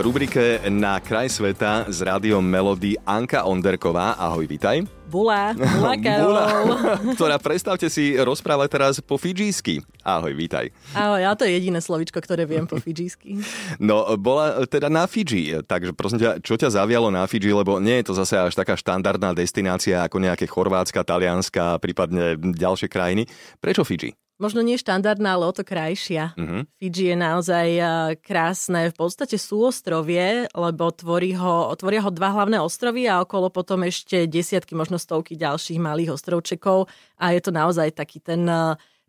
V rubrike Na kraj sveta s rádiom Melody Anka Onderková. Ahoj, vitaj. Bula, bula, Karol. ktorá, predstavte si, rozpráva teraz po fidžísky. Ahoj, vítaj. Ahoj, ja to je jediné slovičko, ktoré viem po fidžísky. No, bola teda na Fidži, takže prosím ťa, čo ťa zavialo na Fidži, lebo nie je to zase až taká štandardná destinácia ako nejaké Chorvátska, Talianska, prípadne ďalšie krajiny. Prečo Fidži? Možno nie štandardná, ale o to krajšia. Uh-huh. Fidži je naozaj krásne. V podstate sú ostrovie, lebo tvorí ho, tvoria ho dva hlavné ostrovy a okolo potom ešte desiatky, možno stovky ďalších malých ostrovčekov a je to naozaj taký ten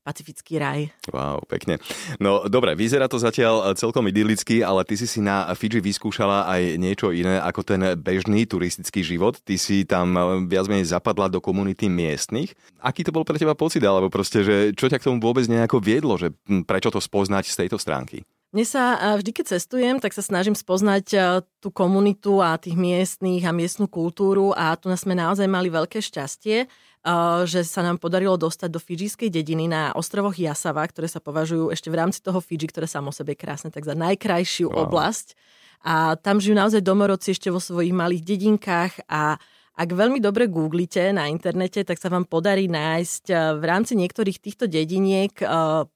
pacifický raj. Wow, pekne. No dobre, vyzerá to zatiaľ eh, celkom idylicky, ale ty si si na Fidži vyskúšala aj niečo iné ako ten bežný turistický život. Ty si tam eh, viac menej zapadla do komunity miestnych. Aký to bol pre teba pocit, alebo proste, že čo ťa k tomu vôbec nejako viedlo, že hm, prečo to spoznať z tejto stránky? Mne sa vždy, keď cestujem, tak sa snažím spoznať eh, tú komunitu a tých miestných a miestnú kultúru a tu sme naozaj mali veľké šťastie že sa nám podarilo dostať do fidžijskej dediny na ostrovoch Jasava, ktoré sa považujú ešte v rámci toho Fidži, ktoré sa o sebe krásne, tak za najkrajšiu wow. oblasť. A tam žijú naozaj domorodci ešte vo svojich malých dedinkách a ak veľmi dobre googlite na internete, tak sa vám podarí nájsť v rámci niektorých týchto dediniek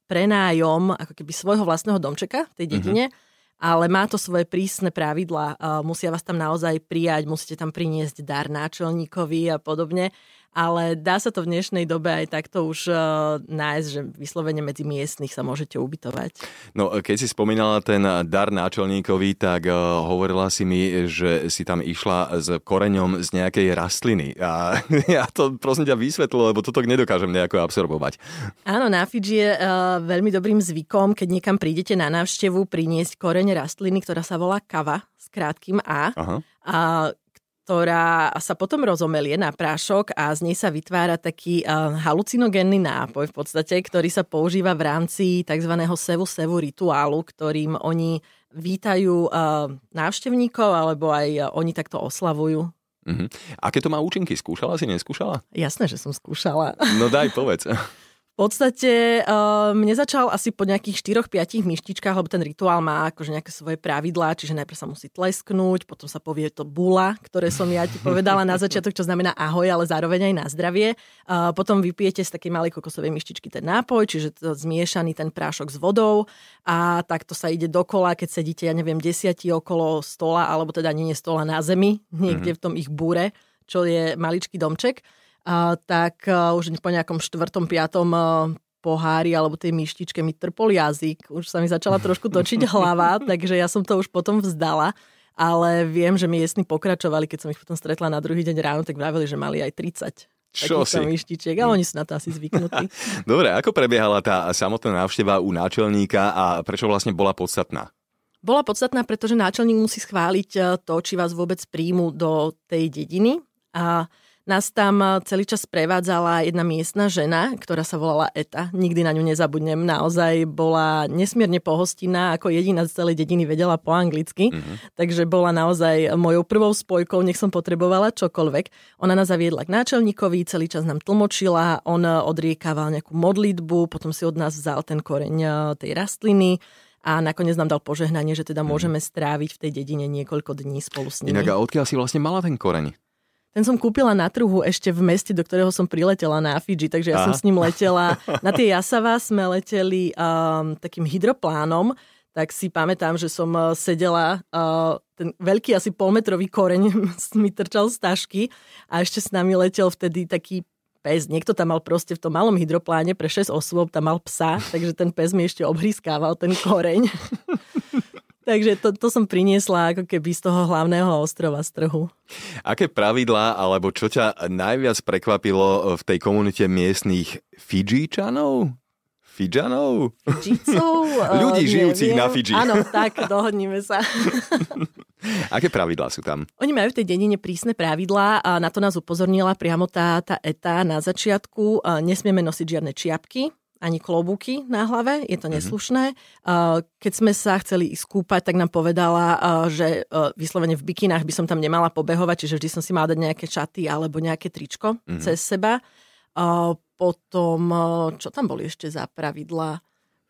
prenájom ako keby svojho vlastného domčeka v tej mhm. dedine. Mm-hmm ale má to svoje prísne pravidla. Musia vás tam naozaj prijať, musíte tam priniesť dar náčelníkovi a podobne ale dá sa to v dnešnej dobe aj takto už uh, nájsť, že vyslovene medzi miestnych sa môžete ubytovať. No, keď si spomínala ten dar náčelníkovi, tak uh, hovorila si mi, že si tam išla s koreňom z nejakej rastliny. A ja to prosím ťa vysvetlil, lebo toto nedokážem nejako absorbovať. Áno, na Fidži je uh, veľmi dobrým zvykom, keď niekam prídete na návštevu, priniesť koreň rastliny, ktorá sa volá kava s krátkým A. Aha. A ktorá sa potom rozomelie na prášok a z nej sa vytvára taký uh, halucinogénny nápoj v podstate, ktorý sa používa v rámci tzv. sevu-sevu rituálu, ktorým oni vítajú uh, návštevníkov alebo aj uh, oni takto oslavujú. Uh-huh. Aké to má účinky? Skúšala si, neskúšala? Jasné, že som skúšala. No daj, povedz. Podstate uh, mne začal asi po nejakých 4-5 myštičkách, lebo ten rituál má akože nejaké svoje pravidlá, čiže najprv sa musí tlesknúť, potom sa povie to bula, ktoré som ja ti povedala na začiatok, čo znamená ahoj, ale zároveň aj na zdravie. Uh, potom vypijete z takej malej kokosovej myštičky ten nápoj, čiže to zmiešaný ten prášok s vodou a takto sa ide dokola, keď sedíte, ja neviem, desiatí okolo stola, alebo teda nie je stola na zemi, niekde mm-hmm. v tom ich búre, čo je maličký domček tak a, už po nejakom štvrtom, piatom a, pohári alebo tej myštičke mi trpol jazyk. Už sa mi začala trošku točiť hlava, takže ja som to už potom vzdala. Ale viem, že miestni pokračovali, keď som ich potom stretla na druhý deň ráno, tak vravili, že mali aj 30 čo si? myštičiek a oni sú na to asi zvyknutí. Dobre, ako prebiehala tá samotná návšteva u náčelníka a prečo vlastne bola podstatná? Bola podstatná, pretože náčelník musí schváliť e, to, či vás vôbec príjmu do tej dediny. A nás tam eh, celý čas prevádzala jedna miestna žena, ktorá sa volala Eta. Nikdy na ňu nezabudnem. Naozaj bola nesmierne pohostinná, ako jediná z celej dediny vedela po anglicky. Mm-hmm. Takže bola naozaj mojou prvou spojkou, nech som potrebovala čokoľvek. Ona nás zaviedla k náčelníkovi, celý čas nám tlmočila, on odriekával nejakú modlitbu, potom si od nás vzal ten koreň eh, tej rastliny a nakoniec nám dal požehnanie, že teda mhm. môžeme stráviť v tej dedine niekoľko dní spolu s nimi. Inak a odkiaľ si vlastne mala ten koreň? Ten som kúpila na trhu ešte v meste, do ktorého som priletela na Fidži, takže ja Aha. som s ním letela. Na tie Jasava sme leteli um, takým hydroplánom, tak si pamätám, že som uh, sedela, uh, ten veľký asi polmetrový koreň mi trčal z tašky a ešte s nami letel vtedy taký pes. Niekto tam mal proste v tom malom hydropláne pre 6 osôb, tam mal psa, takže ten pes mi ešte obhrískával ten koreň. Takže to, to som priniesla ako keby z toho hlavného ostrova z trhu. Aké pravidlá alebo čo ťa najviac prekvapilo v tej komunite miestných Fidžičanov? Fidžanov? Fidžicov? Ľudí žijúcich na Fidži. Áno, tak, dohodníme sa. Aké pravidlá sú tam? Oni majú v tej dedine prísne pravidlá a na to nás upozornila priamo tá, tá ETA na začiatku. Nesmieme nosiť žiadne čiapky, ani klobúky na hlave, je to neslušné. Uh, keď sme sa chceli ísť kúpať, tak nám povedala, že uh, vyslovene v bikinách by som tam nemala pobehovať, čiže vždy som si mala dať nejaké čaty alebo nejaké tričko mm-hmm. cez seba. Potom, uh, čo tam boli ešte za pravidla?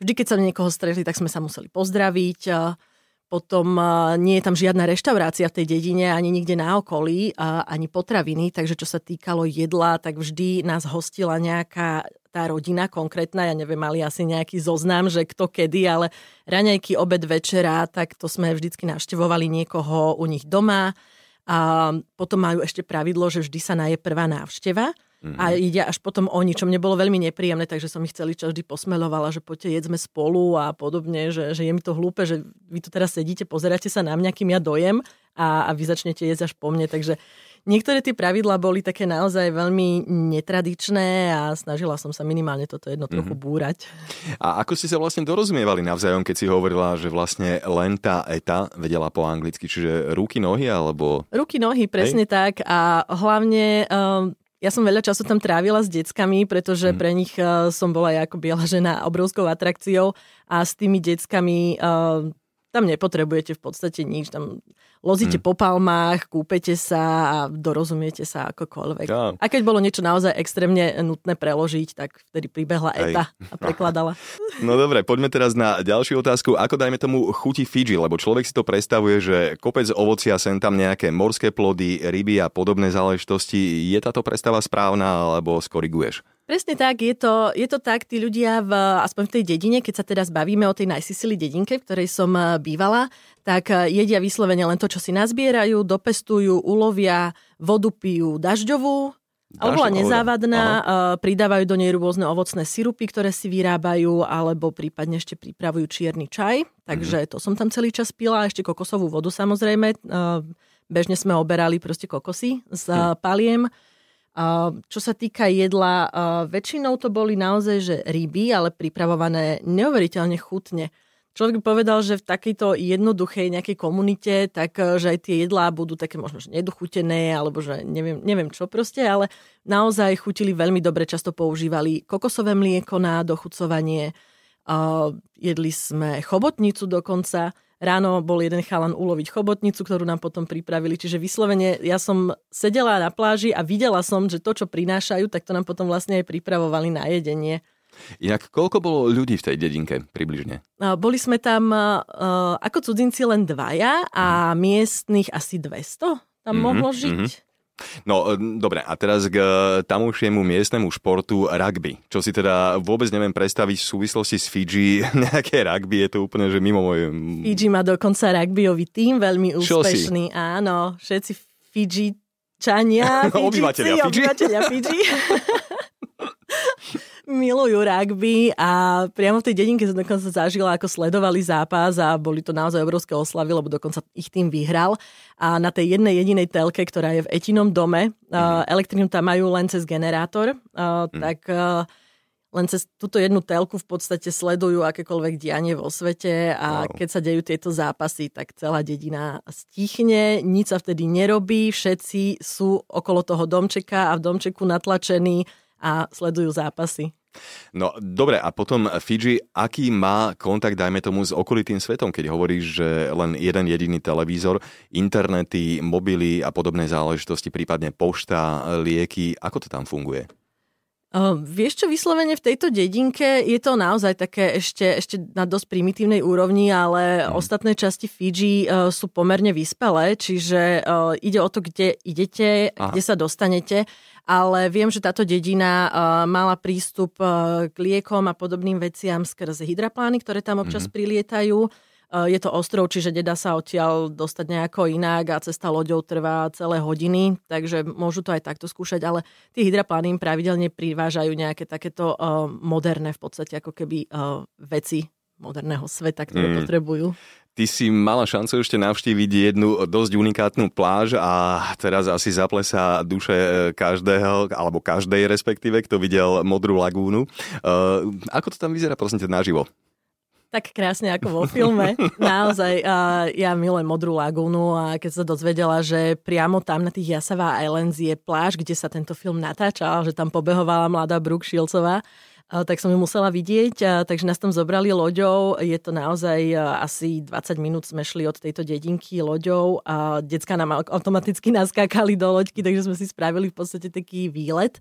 Vždy, keď sa niekoho stretli, tak sme sa museli pozdraviť. Potom nie je tam žiadna reštaurácia v tej dedine, ani nikde na okolí, ani potraviny, takže čo sa týkalo jedla, tak vždy nás hostila nejaká tá rodina konkrétna, ja neviem, mali asi nejaký zoznam, že kto kedy, ale raňajky, obed, večera, tak to sme vždycky navštevovali niekoho u nich doma. A potom majú ešte pravidlo, že vždy sa naje prvá návšteva mm-hmm. a ide až potom o ničom. Mne bolo veľmi nepríjemné, takže som ich celý čas vždy posmelovala, že poďte jedzme spolu a podobne, že, že je mi to hlúpe, že vy tu teraz sedíte, pozeráte sa na mňa, kým ja dojem a, a vy začnete jesť až po mne, takže niektoré tie pravidlá boli také naozaj veľmi netradičné a snažila som sa minimálne toto jedno trochu mm-hmm. búrať. A ako ste sa vlastne dorozumievali navzájom, keď si hovorila, že vlastne len tá eta vedela po anglicky, čiže ruky, nohy alebo... Ruky, nohy, presne Hej. tak a hlavne um, ja som veľa času tam trávila s deckami, pretože mm. pre nich uh, som bola ja ako biela žena obrovskou atrakciou a s tými deckami uh, tam nepotrebujete v podstate nič. Tam lozíte mm. po palmách, kúpete sa a dorozumiete sa akokoľvek. Ja. A keď bolo niečo naozaj extrémne nutné preložiť, tak vtedy pribehla Eta Aj. a prekladala. No dobre, poďme teraz na ďalšiu otázku. Ako dajme tomu chuti Fiji, lebo človek si to predstavuje, že kopec ovocia, sem tam nejaké morské plody, ryby a podobné záležitosti. Je táto predstava správna, alebo skoriguješ? Presne tak, je to, je to tak, tí ľudia v, aspoň v tej dedine, keď sa teraz bavíme o tej najsisili dedinke, v ktorej som eh, bývala, tak eh, jedia vyslovene len to, čo si nazbierajú, dopestujú, ulovia, vodu pijú dažďovú, ale bola nezávadná, Aha. Eh, pridávajú do nej rôzne ovocné sirupy, ktoré si vyrábajú, alebo prípadne ešte pripravujú čierny čaj. Takže mm-hmm. to som tam celý čas pila, ešte kokosovú vodu samozrejme. Bežne sme oberali proste kokosy s mm. paliem. Čo sa týka jedla, väčšinou to boli naozaj že ryby, ale pripravované neuveriteľne chutne. Človek by povedal, že v takejto jednoduchej nejakej komunite, tak e, že aj tie jedlá budú také možno že nedochutené, alebo že neviem, neviem čo proste, ale naozaj chutili veľmi dobre, často používali kokosové mlieko na dochucovanie, jedli sme chobotnicu dokonca, Ráno bol jeden chalan uloviť chobotnicu, ktorú nám potom pripravili. Čiže vyslovene ja som sedela na pláži a videla som, že to, čo prinášajú, tak to nám potom vlastne aj pripravovali na jedenie. Inak koľko bolo ľudí v tej dedinke približne? Boli sme tam uh, ako cudzinci len dvaja a mm. miestnych asi 200 tam mm-hmm, mohlo žiť. Mm-hmm. No, e, dobre, a teraz k e, tamúšiemu miestnemu športu rugby. Čo si teda vôbec neviem predstaviť v súvislosti s Fiji. Nejaké rugby je to úplne, že mimo môj... Fiji má dokonca rugbyový tým, veľmi úspešný. Áno, všetci Fidžičania, obyvateľia Fiji. Obyvateľia Fiji. milujú rugby a priamo v tej dedinke som dokonca zažila, ako sledovali zápas a boli to naozaj obrovské oslavy, lebo dokonca ich tým vyhral. A na tej jednej jedinej telke, ktorá je v Etinom dome, mm. elektrínu tam majú len cez generátor, mm. tak len cez túto jednu telku v podstate sledujú akékoľvek dianie vo svete a wow. keď sa dejú tieto zápasy, tak celá dedina stichne, nič sa vtedy nerobí, všetci sú okolo toho domčeka a v domčeku natlačení a sledujú zápasy. No dobre, a potom Fiji, aký má kontakt, dajme tomu, s okolitým svetom, keď hovoríš, že len jeden jediný televízor, internety, mobily a podobné záležitosti, prípadne pošta, lieky, ako to tam funguje? Uh, vieš čo, vyslovene v tejto dedinke je to naozaj také ešte, ešte na dosť primitívnej úrovni, ale mm. ostatné časti Fiji uh, sú pomerne vyspelé, čiže uh, ide o to, kde idete, Aha. kde sa dostanete, ale viem, že táto dedina uh, mala prístup uh, k liekom a podobným veciam skrze hydraplány, ktoré tam občas mm. prilietajú. Je to ostrov, čiže nedá sa odtiaľ dostať nejako inak a cesta loďou trvá celé hodiny, takže môžu to aj takto skúšať, ale tie hydraplány im pravidelne privážajú nejaké takéto uh, moderné v podstate ako keby uh, veci moderného sveta, ktoré mm. potrebujú. Ty si mala šancu ešte navštíviť jednu dosť unikátnu pláž a teraz asi zaplesá duše každého, alebo každej respektíve, kto videl Modrú lagúnu. Uh, ako to tam vyzerá, prosím ťa, naživo? Tak krásne ako vo filme. Naozaj, uh, ja milujem Modrú lagúnu a keď sa dozvedela, že priamo tam na tých Jasavá Islands je pláž, kde sa tento film natáčal, že tam pobehovala mladá Brooke Shieldsová, tak som ju musela vidieť, takže nás tam zobrali loďou. Je to naozaj asi 20 minút sme šli od tejto dedinky loďou a decka nám automaticky naskákali do loďky, takže sme si spravili v podstate taký výlet.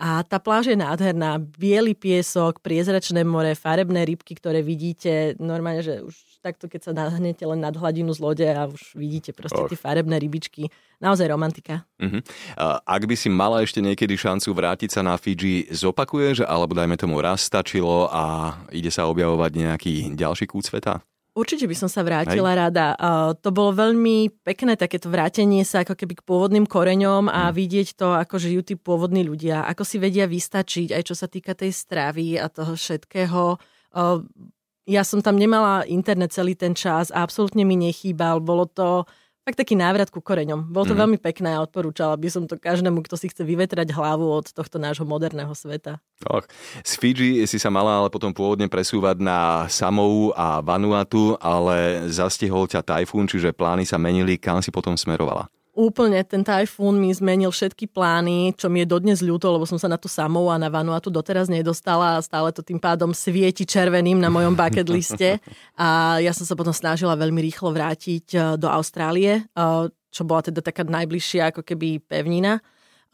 A tá pláž je nádherná. Bielý piesok, priezračné more, farebné rybky, ktoré vidíte. Normálne, že už takto, keď sa nahnete len nad hladinu z lode a už vidíte proste tie farebné rybičky. Naozaj romantika. Uh-huh. Ak by si mala ešte niekedy šancu vrátiť sa na Fiji, zopakuješ, alebo dajme tomu raz stačilo a ide sa objavovať nejaký ďalší kút sveta? Určite by som sa vrátila Hej. rada. Uh, to bolo veľmi pekné takéto vrátenie sa ako keby k pôvodným koreňom a hmm. vidieť to, ako žijú tí pôvodní ľudia, ako si vedia vystačiť, aj čo sa týka tej stravy a toho všetkého. Uh, ja som tam nemala internet celý ten čas a absolútne mi nechýbal. Bolo to tak taký návrat ku koreňom. Bolo to mm. veľmi pekné a odporúčala by som to každému, kto si chce vyvetrať hlavu od tohto nášho moderného sveta. Och, z Fiji si sa mala ale potom pôvodne presúvať na Samou a Vanuatu, ale zastihol ťa tajfún, čiže plány sa menili. Kam si potom smerovala? Úplne, ten tajfún mi zmenil všetky plány, čo mi je dodnes ľúto, lebo som sa na tú samou a na Vanuatu doteraz nedostala a stále to tým pádom svieti červeným na mojom bucket liste. A ja som sa potom snažila veľmi rýchlo vrátiť e, do Austrálie, e, čo bola teda taká najbližšia ako keby pevnina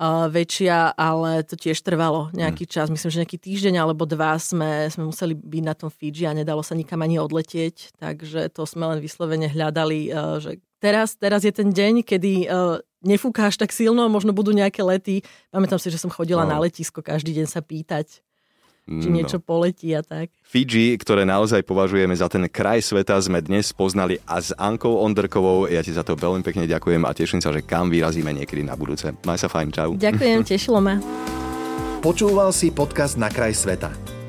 uh, väčšia, ale to tiež trvalo nejaký mm. čas. Myslím, že nejaký týždeň alebo dva sme, sme museli byť na tom Fiji a nedalo sa nikam ani odletieť, takže to sme len vyslovene hľadali, že teraz, teraz je ten deň, kedy uh, nefúkáš tak silno, možno budú nejaké lety. Pamätám si, že som chodila no. na letisko každý deň sa pýtať, či no. niečo no. poletí a tak. Fiji, ktoré naozaj považujeme za ten kraj sveta, sme dnes poznali a s Ankou Onderkovou. Ja ti za to veľmi pekne ďakujem a teším sa, že kam vyrazíme niekedy na budúce. Maj sa fajn, čau. Ďakujem, tešilo ma. Počúval si podcast Na kraj sveta.